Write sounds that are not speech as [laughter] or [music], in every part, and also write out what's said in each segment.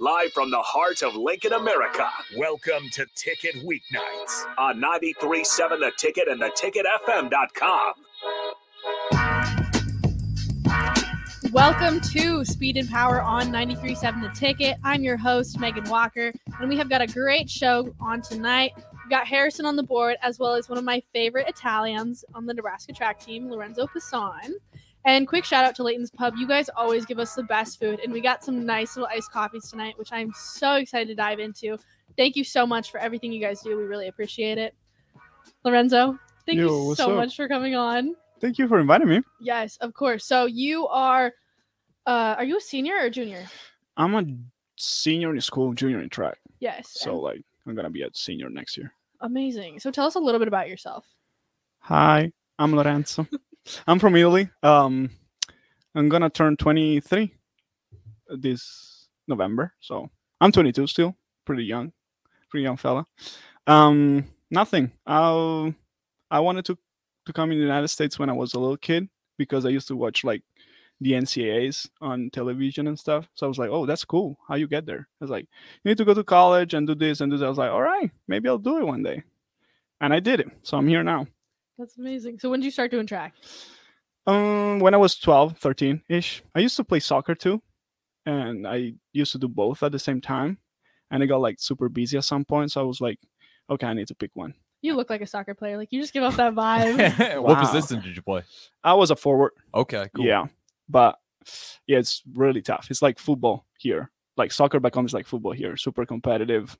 live from the heart of Lincoln, America. Welcome to Ticket Weeknights. On 93.7 The Ticket and theticketfm.com. Welcome to Speed and Power on 93.7 The Ticket. I'm your host, Megan Walker, and we have got a great show on tonight. We've got Harrison on the board, as well as one of my favorite Italians on the Nebraska track team, Lorenzo Paissan. And quick shout out to Layton's Pub. You guys always give us the best food, and we got some nice little iced coffees tonight, which I'm so excited to dive into. Thank you so much for everything you guys do. We really appreciate it. Lorenzo, thank Yo, you so up? much for coming on. Thank you for inviting me. Yes, of course. So you are uh are you a senior or a junior? I'm a senior in school, junior in track. Yes. So like I'm gonna be a senior next year. amazing. So tell us a little bit about yourself. Hi, I'm Lorenzo. [laughs] I'm from Italy. Um I'm gonna turn 23 this November. So I'm 22 still, pretty young, pretty young fella. Um, nothing. I I wanted to to come in the United States when I was a little kid because I used to watch like the NCAAs on television and stuff. So I was like, oh, that's cool. How you get there? I was like, you need to go to college and do this and do that. I was like, all right, maybe I'll do it one day. And I did it. So I'm here now. That's amazing. So when did you start doing track? Um, when I was 12, 13 ish, I used to play soccer too. And I used to do both at the same time. And I got like super busy at some point. So I was like, okay, I need to pick one. You look like a soccer player. Like you just give off that vibe. [laughs] what Wow. position did you play? I was a forward. Okay, cool. Yeah. But yeah, it's really tough. It's like football here. Like soccer back home is like football here. Super competitive.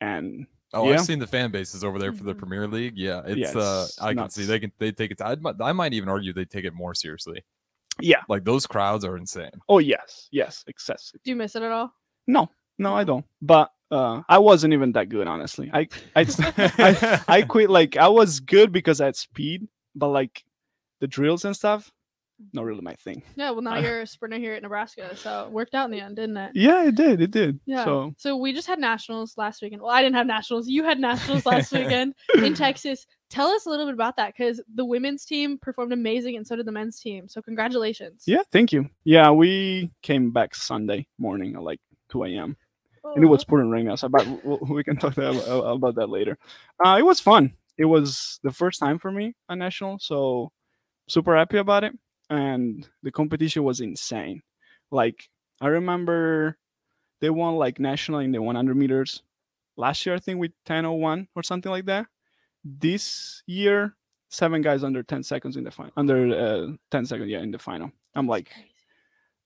And Oh, Yeah. I've seen the fan bases over there for the Mhm. Premier League. Yeah, it's Yeah, uh, it's I can see they can they take it. I might, I might even argue they take it more seriously. yeah. Like those crowds are insane. Oh yes. Yes. Excessive. Do you miss it at all? No, no, I don't. But uh, I wasn't even that good, honestly. I, I, [laughs] I, I quit. Like I was good because I had speed, but like the drills and stuff, not really my thing. Yeah, well now [laughs] you're a sprinter here at Nebraska, so it worked out in the end, didn't it? Yeah, it did. It did. Yeah. So So we just had nationals last weekend. Well, I didn't have nationals. You had nationals last [laughs] weekend in Texas. Tell us a little bit about that because the women's team performed amazing and so did the men's team. So congratulations. yeah, thank you. Yeah, we came back Sunday morning at like 2 a.m. and it was pouring rain outside. But we can talk that, about, about that later. Uh, it was fun. It was the first time for me at national, so super happy about it. And the competition was insane. Like I remember, they won like national in the 100 meters last year. I think with 10:01 or something like that. This year, seven guys under 10 seconds in the final. Under uh, 10 seconds, yeah, in the final. I'm like,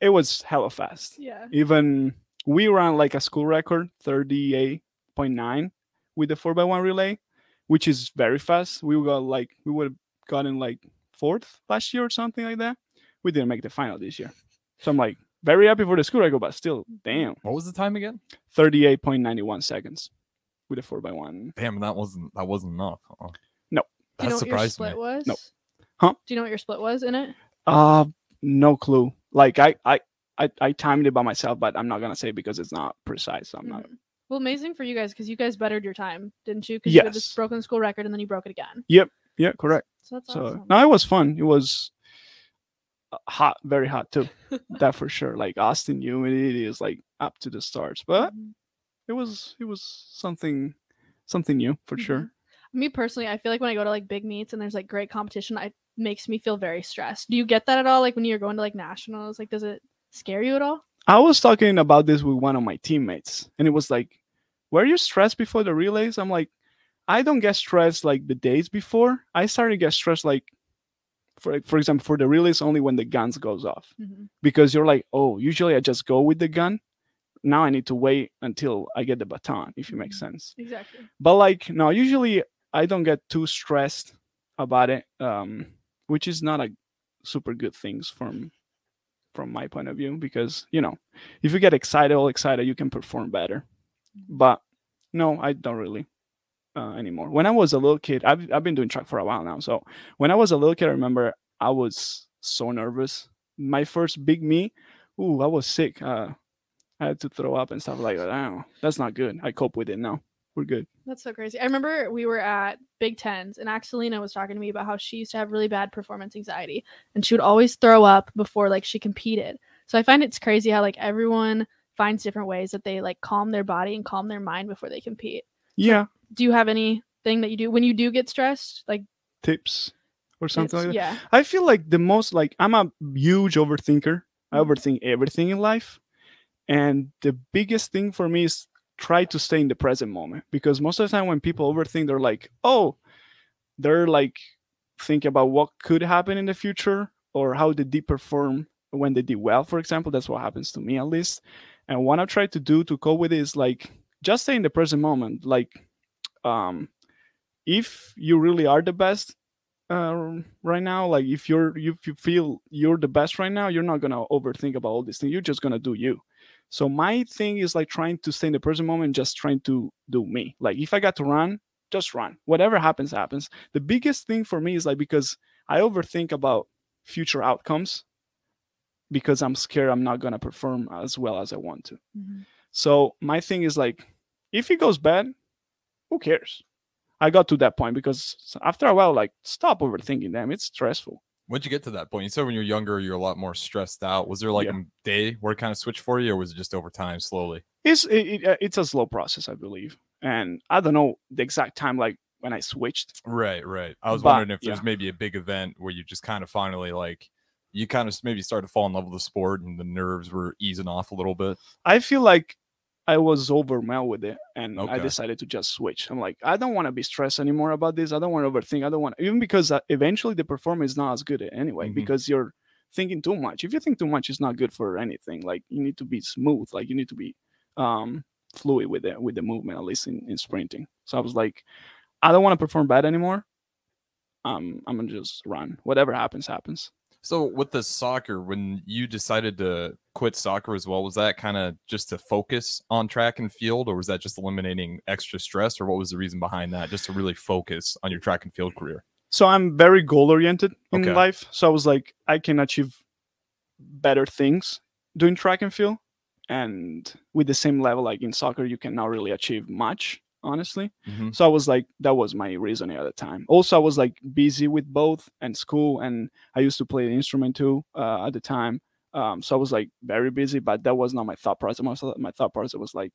it was hella fast yeah. even we ran like a school record 38.9 with the 4x1 relay which is very fast we got like we would have gotten like fourth last year or something like that we didn't make the final this year so i'm like very happy for the school record but still damn What was the time again? 38.91 seconds with a 4x1 Damn, that wasn't that wasn't enough. huh? No. Do you that know what your surprised split me. was? Nope. Huh? Do you know what your split was in it? uh no clue like I, I i i timed it by myself but i'm not gonna say because it's not precise So i'm not Mhm. Well, amazing for you guys because you guys bettered your time, didn't you? Because you had this broken school record and then you broke it again. Yeah correct So that's So awesome. no, it was fun. It was uh, hot, very hot too. [laughs] that for sure. Like Austin humidity is like up to the stars, but Mhm. it was it was something something new for Mhm. sure. Me personally, I feel like when I go to like big meets and there's like great competition, it makes me feel very stressed. Do you get that at all? Like when you're going to like nationals, like does it scare you at all? I was talking about this with one of my teammates, and it was like, "Were you stressed before the relays?" I'm like, "I don't get stressed like the days before. I started to get stressed like, for for example, for the release only when the guns goes off." because you're like, oh, usually I just go with the gun. Now I need to wait until I get the baton, if it makes Mhm. sense. Exactly. But like, no, usually I don't get too stressed about it, um, which is not a super good things from from my point of view because you know, if you get excited, all excited, you can perform better. But no, I don't really uh, anymore. When I was a little kid, I've I've been doing track for a while now. So when I was a little kid, I remember I was so nervous. My first big me, ooh, I was sick. Uh, I had to throw up and stuff like that. Oh, that's not good. I cope with it now. We're good. That's so crazy. I remember we were at Big Tens and Axelina was talking to me about how she used to have really bad performance anxiety and she would always throw up before like she competed. So I find it's crazy how like everyone finds different ways that they like calm their body and calm their mind before they compete. Yeah, Do you have anything that you do when you do get stressed? Like tips or something like that. Yeah. I feel like the most like I'm a huge overthinker. I Mhm. overthink everything in life. And the biggest thing for me is try to stay in the present moment because most of the time when people overthink they're like, "Oh, they're like thinking about what could happen in the future or how did they perform when they did well, for example. That's what happens to me at least. And what I try to do to cope with it is like just stay in the present moment. Like um if you really are the best uh, right now like if you're if you feel you're the best right now you're not gonna overthink about all these things you're just gonna do you. So my thing is like trying to stay in the present moment just trying to do me. Like if i got to run just run. Whatever happens happens. The biggest thing for me is like because i overthink about future outcomes because i'm scared i'm not gonna perform as well as i want to. Mhm. so my thing is like if it goes bad who cares I got to that point because after a while, like stop overthinking them. It's stressful. When'd you get to that point? You said when you're younger, you're a lot more stressed out. Was there like Yeah. a day where it kind of switched for you, or was it just over time, slowly? It's it, it, uh, it's a slow process, I believe, and I don't know the exact time like when I switched. Right, right. I was But, wondering if there's yeah. maybe a big event where you just kind of finally like you kind of maybe started to fall in love with the sport and the nerves were easing off a little bit. I feel like I was overwhelmed with it, and I decided to just switch. I'm like, I don't want to be stressed anymore about this. I don't want to overthink. I don't want even because uh, eventually the performance is not as good anyway Mhm. because you're thinking too much. If you think too much, it's not good for anything. Like you need to be smooth. Like you need to be um, fluid with it with the movement, at least in, in sprinting. So I was like, I don't want to perform bad anymore. Um, I'm gonna just run. Whatever happens, happens. So with the soccer, when you decided to quit soccer as well, was that kind of just to focus on track and field, or was that just eliminating extra stress, or what was the reason behind that? Just to really focus on your track and field career. So I'm very goal oriented in Okay. life. So I was like, I can achieve better things doing track and field. And with the same level, like in soccer, you cannot really achieve much, honestly. Mhm. So I was like, that was my reasoning at the time. Also, I was like busy with both and school, and I used to play the instrument too uh, at the time. Um, so I was like very busy, but that was not my thought process. My thought- My thought process was like,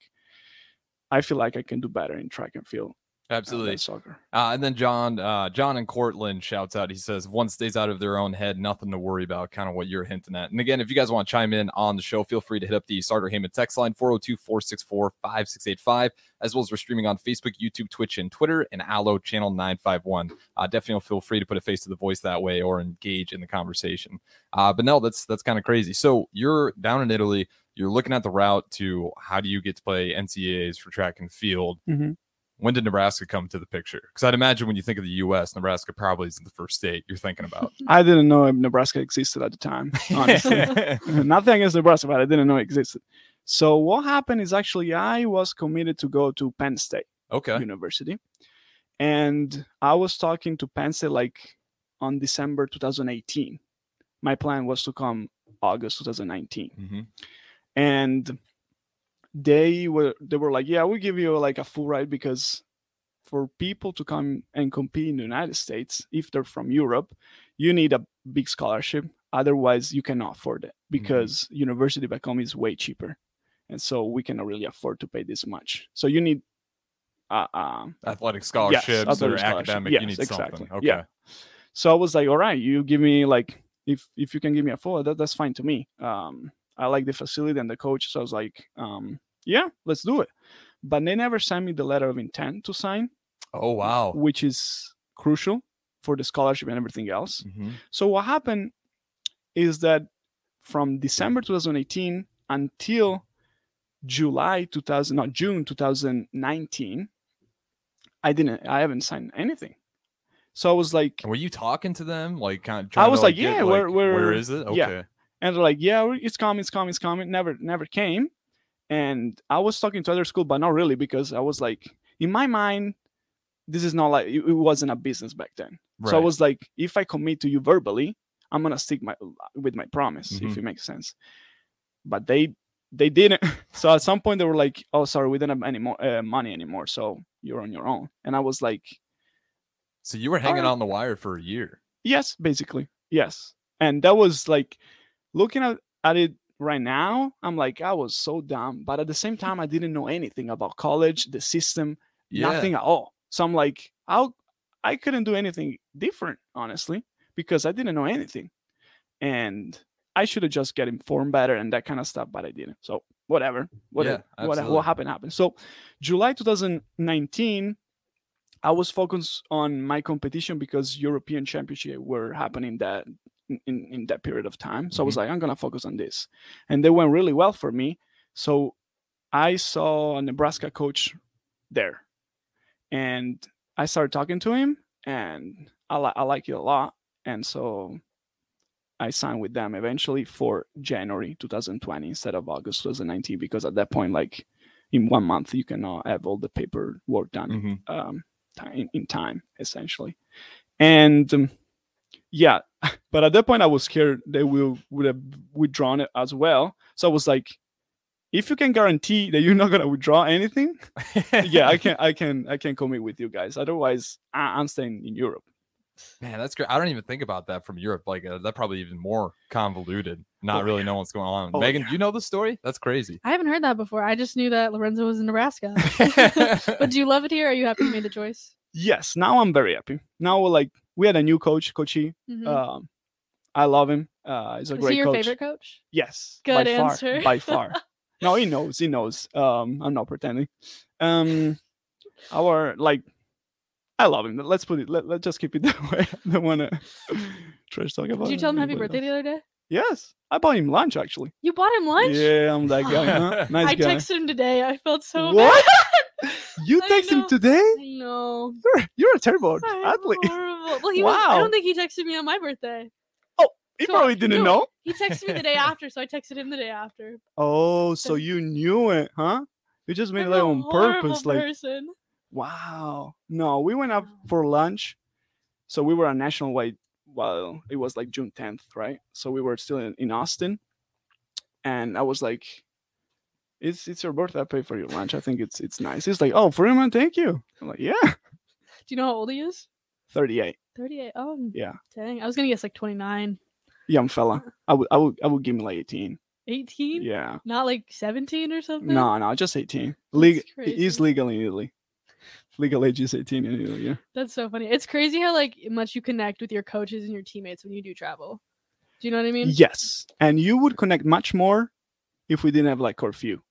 I feel like I can do better in track and field Absolutely. soccer. Uh, and then John, uh, John and Cortland shouts out. He says, "If "One stays out of their own head, nothing to worry about." Kind of what you're hinting at. And again, if you guys want to chime in on the show, feel free to hit up the Sartor Hamann text line 402-464-5685, as well as we're streaming on Facebook, YouTube, Twitch, and Twitter, and Allo channel 951. Uh, definitely feel free to put a face to the voice that way or engage in the conversation. Uh, but no, that's that's kind of crazy. So you're down in Italy. You're looking at the route to how do you get to play NCAAs for track and field Mhm. When did Nebraska come to the picture? Because I'd imagine when you think of the U.S., Nebraska probably isn't the first state you're thinking about. [laughs] I didn't know Nebraska existed at the time, honestly. [laughs] [laughs] Nothing against Nebraska, but I didn't know it existed. So what happened is actually I was committed to go to Penn State okay. University, and I was talking to Penn State like on December 2018. My plan was to come August 2019, hmm and they were they were like, yeah, we'll give you like a full ride because for people to come and compete in the United States, if they're from Europe, you need a big scholarship. Otherwise, you cannot afford it because university back home is way cheaper, and so we cannot really afford to pay this much. So you need, uh, um, Athletic scholarships or athletic scholarship. academic. Yes, you need exactly. something. Okay. Yeah. so I was like, all right, you give me like if if you can give me a full, that, that's fine to me. Um, I like the facility and the coach, so I was like, um, yeah, let's do it. But they never sent me the letter of intent to sign, Oh wow. which is crucial for the scholarship and everything else. Mhm. So what happened is that from December 2018 until July 2000, not June 2019, I didn't, I haven't signed anything. So I was like, And were you talking to them, like kind of? I was to, like, get, yeah, where- where where- is it? Okay. yeah. and they're like, yeah, it's coming, it's coming, it's coming. Never, never came. And I was talking to other school, but not really because I was like, in my mind, this is not like it wasn't a business back then. So I was like, if I commit to you verbally, I'm gonna stick my with my promise, Mhm. if it makes sense. But they they didn't. [laughs] So at some point they were like, oh, sorry, we don't have any more uh, money anymore, so you're on your own. And I was like, So you were hanging Alright. on the wire for a year. yes, basically, yes. And that was like looking at, at it right now, I'm like, I was so dumb. But at the same mm. time, I didn't know anything about college, the system, Yeah. nothing at all. So I'm like, I I couldn't do anything different, honestly, because I didn't know anything, and I should have just get informed better and that kind of stuff, but I didn't. So whatever, whatever, what, what happened happened. So July 2019, I was focused on my competition because European Championship were happening that in, in, that period of time. So I was like, I'm gonna focus on this, and they went really well for me. So I saw a Nebraska coach there, and I started talking to him, and I li- I like it a lot, and so I signed with them eventually for January 2020 instead of August 2019 because at that point, like in one month, you cannot have all the paperwork done Mhm. um, in, in time, essentially. And um, yeah, [laughs] but at that point, I was scared they will would have withdrawn it as well. So I was like, if you can guarantee that you're not gonna withdraw anything, [laughs] yeah, I can, I can, I can commit with you guys. Otherwise, I, I'm staying in Europe. Man, that's great. I don't even think about that from Europe. Like uh, that probably even more convoluted. Not Oh, really yeah. know what's going on. Oh, Megan, yeah. do you know the story? That's crazy. I haven't heard that before. I just knew that Lorenzo was in Nebraska. [laughs] but do you love it here? Are you happy you made the choice? Yes, now I'm very happy. Now, we're like we had a new coach, Coach E. Mhm. Um, I love him. Uh, he's a Is great he your coach. favorite coach? Yes, Good by answer. Far, by far. [laughs] No, he knows. He knows. Um, I'm not pretending. Um, our like, I love him. Let's put it. Let, let's just keep it [laughs] that way. I don't want to [laughs] trash talk about. It. Did you tell him happy birthday else. the other day? Yes, I bought him lunch actually. You bought him lunch? Yeah, I'm that guy. Huh? Nice I guy. texted him today. I felt so What? bad. You text him today? No. You're, you're a terrible I'm athlete. [laughs] horrible. Well, he was, I don't think he texted me on my birthday. Oh, he So, probably didn't no, know. He texted me the day after, so I texted him the day after. Oh, so you knew it, huh? You just made I'm it like on purpose, like person. wow. No, we went out for lunch. So we were on national wide. Well, it was like June 10th, right? So we were still in, in Austin, and I was like, "It's it's your birthday. I pay for your lunch. I think it's it's nice." He's like, "Oh, for him, thank you." I'm like, "Yeah, Do you know how old he is? 38, 38. Oh, Yeah. Dang. I was going to guess like 29. young fella. I would I would I would give him like 18. 18? Yeah, Not like 17 or something? no, no, just 18. Legal, he's legal in Italy. Legal age is 18 in Italy. Yeah. That's so funny. It's crazy how like much you connect with your coaches and your teammates when you do travel. Do you know what I mean? Yes, and you would connect much more if we didn't have like curfew.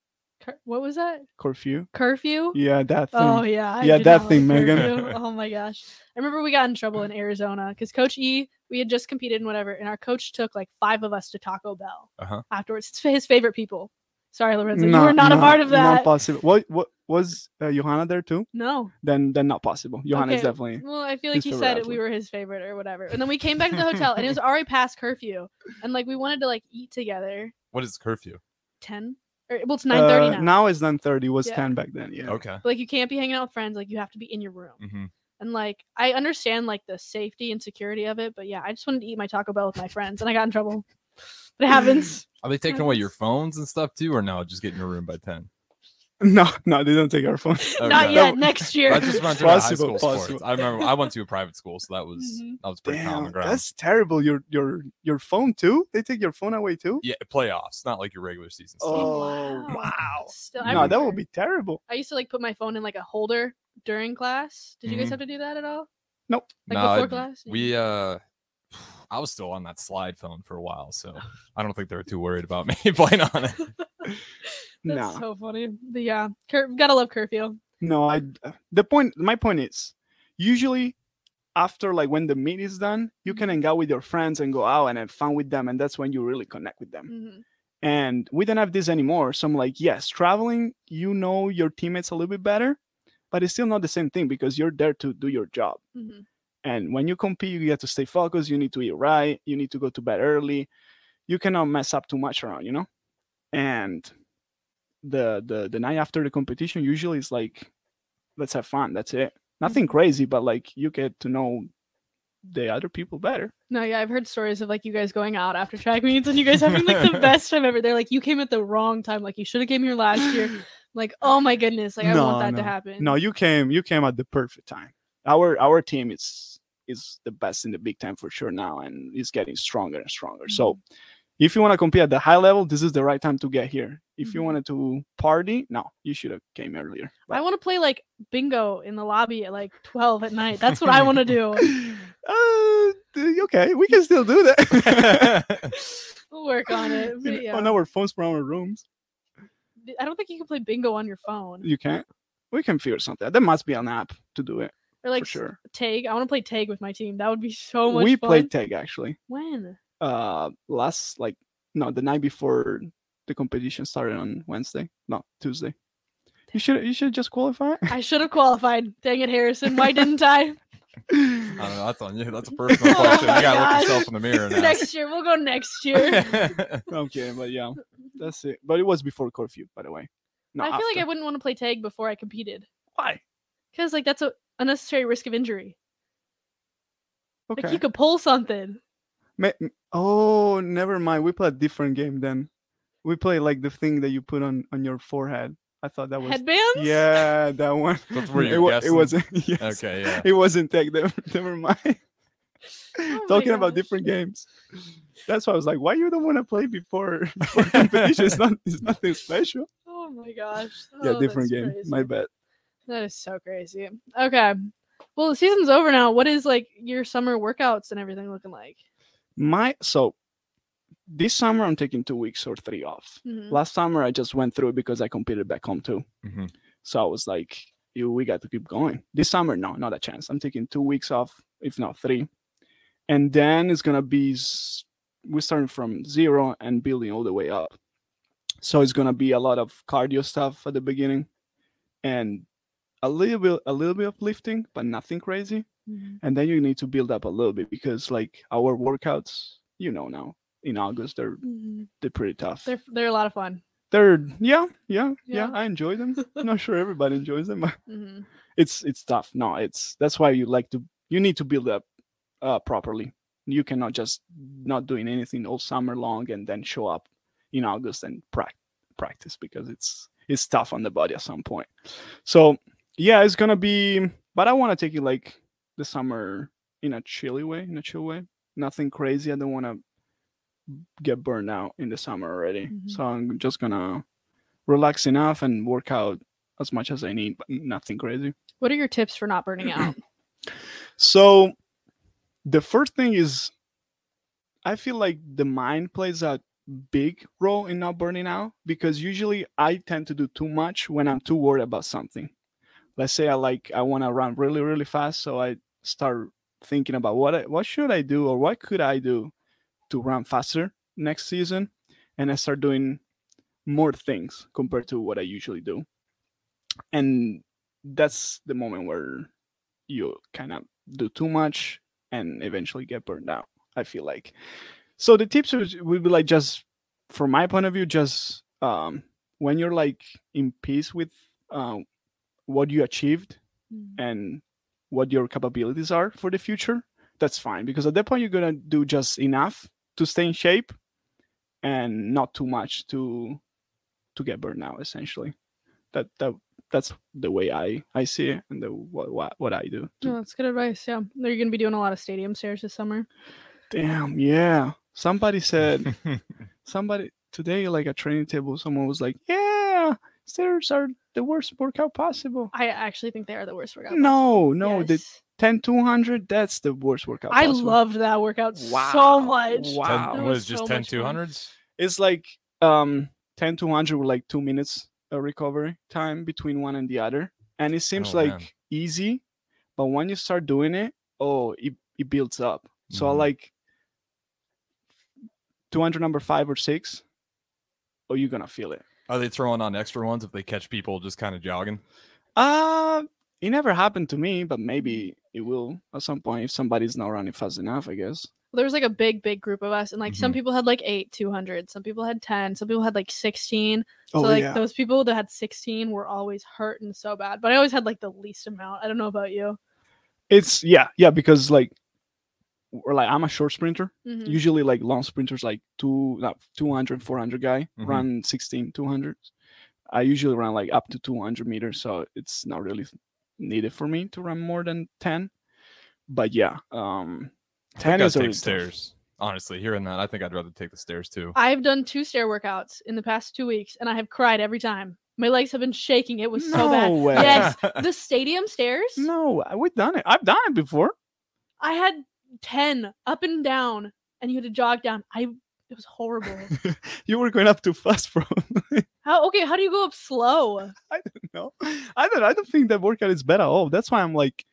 Cur- what was that? Curfew. Curfew? Yeah, that thing. Oh yeah, I Yeah, that thing, like Megan. Oh my gosh, I remember we got in trouble in Arizona because Coach E, we had just competed and whatever, and our coach took like five of us to Taco Bell Uh-huh. afterwards. It's his favorite people. Sorry, Lorenzo, you were not a part of that. Not that. possible. What? What was uh, Johanna there too? no. Then, then not possible. Johanna is definitely. Well, I feel like he favorite said we were his favorite or whatever, and then we came back to the hotel and it was already past curfew, and like we wanted to like eat together. What is curfew? Ten or well, it's nine thirty uh, now. Now it's 9:30. It was Yeah. 10 back then. Yeah. Okay. But, like you can't be hanging out with friends. Like you have to be in your room. hmm And like I understand like the safety and security of it, but yeah, I just wanted to eat my Taco Bell with my friends, and I got in trouble. But it happens. Are they taking away your phones and stuff too, or no? Just get in your room by ten. No, no, they don't take our phone. [laughs] Not Okay. yet. Next year. I just went to high Possible, school sports. I remember I went to a private school, so that was Mhm. that was pretty Damn, common ground. that's terrible. Your your your phone too? They take your phone away too? Yeah, playoffs, not like your regular season stuff. Oh wow. Still, No, that would be terrible. I used to like put my phone in like a holder during class. Did you guys Mhm. have to do that at all? Nope. Like No, before I- class? We uh [sighs] I was still on that slide phone for a while, so I don't think they were too worried about [laughs] me playing on it. [laughs] [laughs] That's No. so funny. But yeah, cur- gotta love curfew. No, I the point my point is usually after like when the meet is done, you can hang out with your friends and go out and have fun with them and that's when you really connect with them. Mhm. And we don't have this anymore. So I'm like, yes, traveling, you know your teammates a little bit better, but it's still not the same thing because you're there to do your job. Mhm. And when you compete, you get to stay focused, you need to eat right, you need to go to bed early. You cannot mess up too much around, you know? And the the the night after the competition usually is like let's have fun, that's it. Mm-hmm. Nothing crazy, but like you get to know the other people better. No, yeah, I've heard stories of like you guys going out after track meets and you guys having like the [laughs] best time ever. They're like, you came at the wrong time. Like you should have came here last year. [laughs] Like, oh my goodness, like I No, want that no. to happen. No, you came you came at the perfect time. Our our team is is the best in the big time for sure now and is getting stronger and stronger. So mm-hmm. If you want to compete at the high level, this is the right time to get here. If you Mhm. wanted to party, no, you should have came earlier. I want to play like bingo in the lobby at like 12 at night. That's what I want to do. [laughs] uh, okay, we can still do that. [laughs] We'll work on it. [laughs] But yeah. On our phones from our rooms, I don't think you can play bingo on your phone. you can't. We can figure something. out. There must be an app to do it Or like for sure. tag. I want to play tag with my team. That would be so much We fun. We played tag actually. when? Uh, last like no, the night before the competition started on Wednesday. No, Tuesday. You should you should just qualify. I should have qualified. Dang it, Harrison. Why didn't [laughs] I? I don't know. That's on you. That's a personal [laughs] Oh question. my You gotta gosh. look yourself in the mirror now. next year. We'll go next [laughs] year. I'm kidding, but yeah, that's it. But it was before curfew, by the way. No, I feel like I wouldn't want to play tag before I competed. Why? Because like that's a unnecessary risk of injury. Okay. Like you could pull something. Ma- oh, never mind. We play a different game then. We play like the thing that you put on on your forehead. I thought that was Headbands? yeah, that [laughs] one. That's where it, you're wa- it wasn't. [laughs] Yes. Okay, yeah. It wasn't tech. Never, [laughs] never mind. Oh Talking about different games. That's why I was like, why you don't want to play before, before competition? It's not. It's nothing special. Oh my gosh. yeah, Oh, different that's game. crazy. My bad. That is so crazy. Okay. Well, the season's over now. What is like your summer workouts and everything looking like? My so this summer I'm taking two weeks or three off. Mhm. Last summer I just went through it because I competed back home too. Mhm. So I was like, you we got to keep going. This summer, no, not a chance. I'm taking two weeks off, if not three. And then it's gonna be we're starting from zero and building all the way up. So it's gonna be a lot of cardio stuff at the beginning and a little bit a little bit of lifting, but nothing crazy. Mhm. And then you need to build up a little bit because like our workouts, you know now, in August they're Mhm. they're pretty tough. They're they're a lot of fun. They're yeah, yeah, yeah. Yeah. I enjoy them. I'm [laughs] not sure everybody enjoys them, but hmm it's it's tough. No, it's that's why you like to you need to build up uh properly. You cannot just not doing anything all summer long and then show up in August and prac- practice because it's it's tough on the body at some point. So yeah, it's gonna be but I wanna take it like the summer in a chilly way, in a chill way. Nothing crazy. I don't wanna get burned out in the summer already. Mhm. So I'm just gonna relax enough and work out as much as I need, but nothing crazy. What are your tips for not burning out? [clears throat] So the first thing is I feel like the mind plays a big role in not burning out because usually I tend to do too much when I'm too worried about something. Let's say I like I want to run really really fast so I start thinking about what I, what should I do or what could I do to run faster next season and I start doing more things compared to what I usually do. And that's the moment where you kind of do too much and eventually get burned out i feel like so the tips would be like just from my point of view just um when you're like in peace with uh, what you achieved Mhm. and what your capabilities are for the future that's fine because at that point you're gonna do just enough to stay in shape and not too much to to get burned out essentially that that that's the way i i see it and the what what, what i do to No, that's good advice. Yeah. you're you going to be doing a lot of stadium stairs this summer? Damn, yeah. Somebody said [laughs] somebody today, like a training table, someone was like, Yeah, stairs are the worst workout possible. I actually think they are the worst workout. No, no, the Yes. 10 200, that's the worst workout I possible. loved that workout so much. Wow. That Ten, what was is just so 10 200s? It's like um 10 200 with like two minutes of recovery time between one and the other. And it seems Oh, like man. easy, but when you start doing it, oh, it, it builds up. So I Mhm. like 200 number five or six, oh, you're gonna feel it. Are they throwing on extra ones if they catch people just kind of jogging? Uh it never happened to me, but maybe it will at some point if somebody's not running fast enough, I guess. there was like a big, big group of us, and like some Mhm. people had like eight, 200, some people had 10, some people had like 16. Oh so, like, yeah. those people that had 16 were always hurting so bad, but I always had like the least amount. I don't know about you. It's yeah, yeah, because like we're like I'm a short sprinter. Mhm. Usually like long sprinters like two not 200 400 guy Mhm. run 16 200. I usually run like up to 200 meters, so it's not really needed for me to run more than 10. But yeah, um 10 is take already tough. stairs. Honestly, hearing that, I think I'd rather take the stairs too. I've done two stair workouts in the past two weeks, and I have cried every time. My legs have been shaking. It was so bad. way. Yes, [laughs] the stadium stairs. No, we've done it. I've done it before. I had ten up and down, and you had to jog down. I it was horrible. [laughs] you were going up too fast, [laughs] bro. how okay? How do you go up slow? [laughs] I don't know. I don't. I don't think that workout is bad at all. That's why I'm like,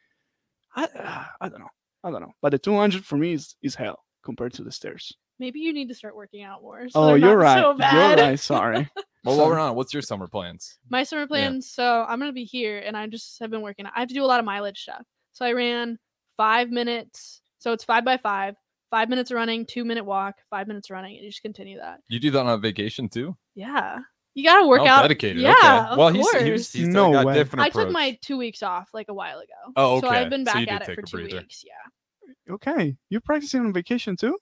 I, uh, I don't know. I don't know. But the 200 for me is is hell compared to the stairs. Maybe you need to start working out more. so oh, you're right. So You're right. Sorry. Well, while we're on, what's your summer plans? My summer plans. So I'm gonna be here, and I just have been working. I have to do a lot of mileage stuff. So I ran five minutes. So it's five by five. Five minutes running, two minute walk, five minutes running, and you just continue that. You do that on a vacation too? Yeah, you gotta work oh, out. dedicated. Yeah, okay. of well, he's, course. he's, he's No got way. different I took my two weeks off like a while ago. Oh, So. I've been back you did at it for two weeks. Yeah. Okay, you're practicing on vacation too?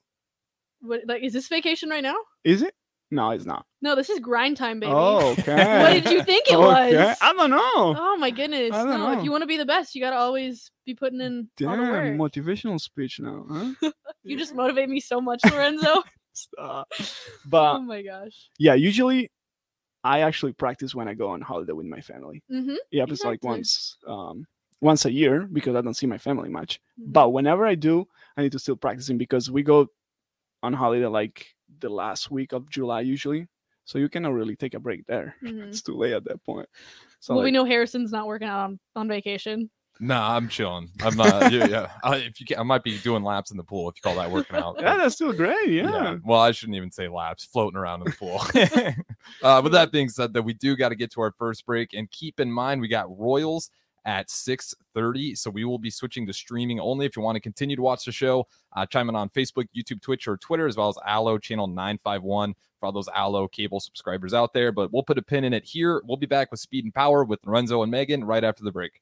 What, like, is this vacation right now? Is it? No, it's not. No, this is grind time, baby. Oh, [laughs] okay. what did you think it Okay. was? I don't know. Oh my goodness! No, don't if know. you want to be the best, you gotta always be putting in Damn, motivational speech now, huh? [laughs] You just motivate me so much, Lorenzo. [laughs] Stop. But oh my gosh. yeah, usually I actually practice when I go on holiday with my family. Mm-hmm. Yeah, it's like once um once a year because I don't see my family much. Mm-hmm. But whenever I do, I need to still practicing because we go on holiday like the last week of July usually. So you cannot really take a break there. [laughs] Mhm. It's too late at that point. So well, we know Harrison's not working out on, on vacation. Nah, I'm chilling. I'm not. yeah, yeah. I, if you can, I might be doing laps in the pool if you call that working out. [laughs] yeah, that's still great. Yeah. Well, I shouldn't even say laps, floating around in the pool. [laughs] uh, with that being said, that we do got to get to our first break, and keep in mind we got Royals at 6:30, so we will be switching to streaming only. If you want to continue to watch the show, uh, chime in on Facebook, YouTube, Twitch, or Twitter, as well as Allo channel 951 for all those Allo cable subscribers out there. But we'll put a pin in it here. We'll be back with Speed and Power with Lorenzo and Megan right after the break.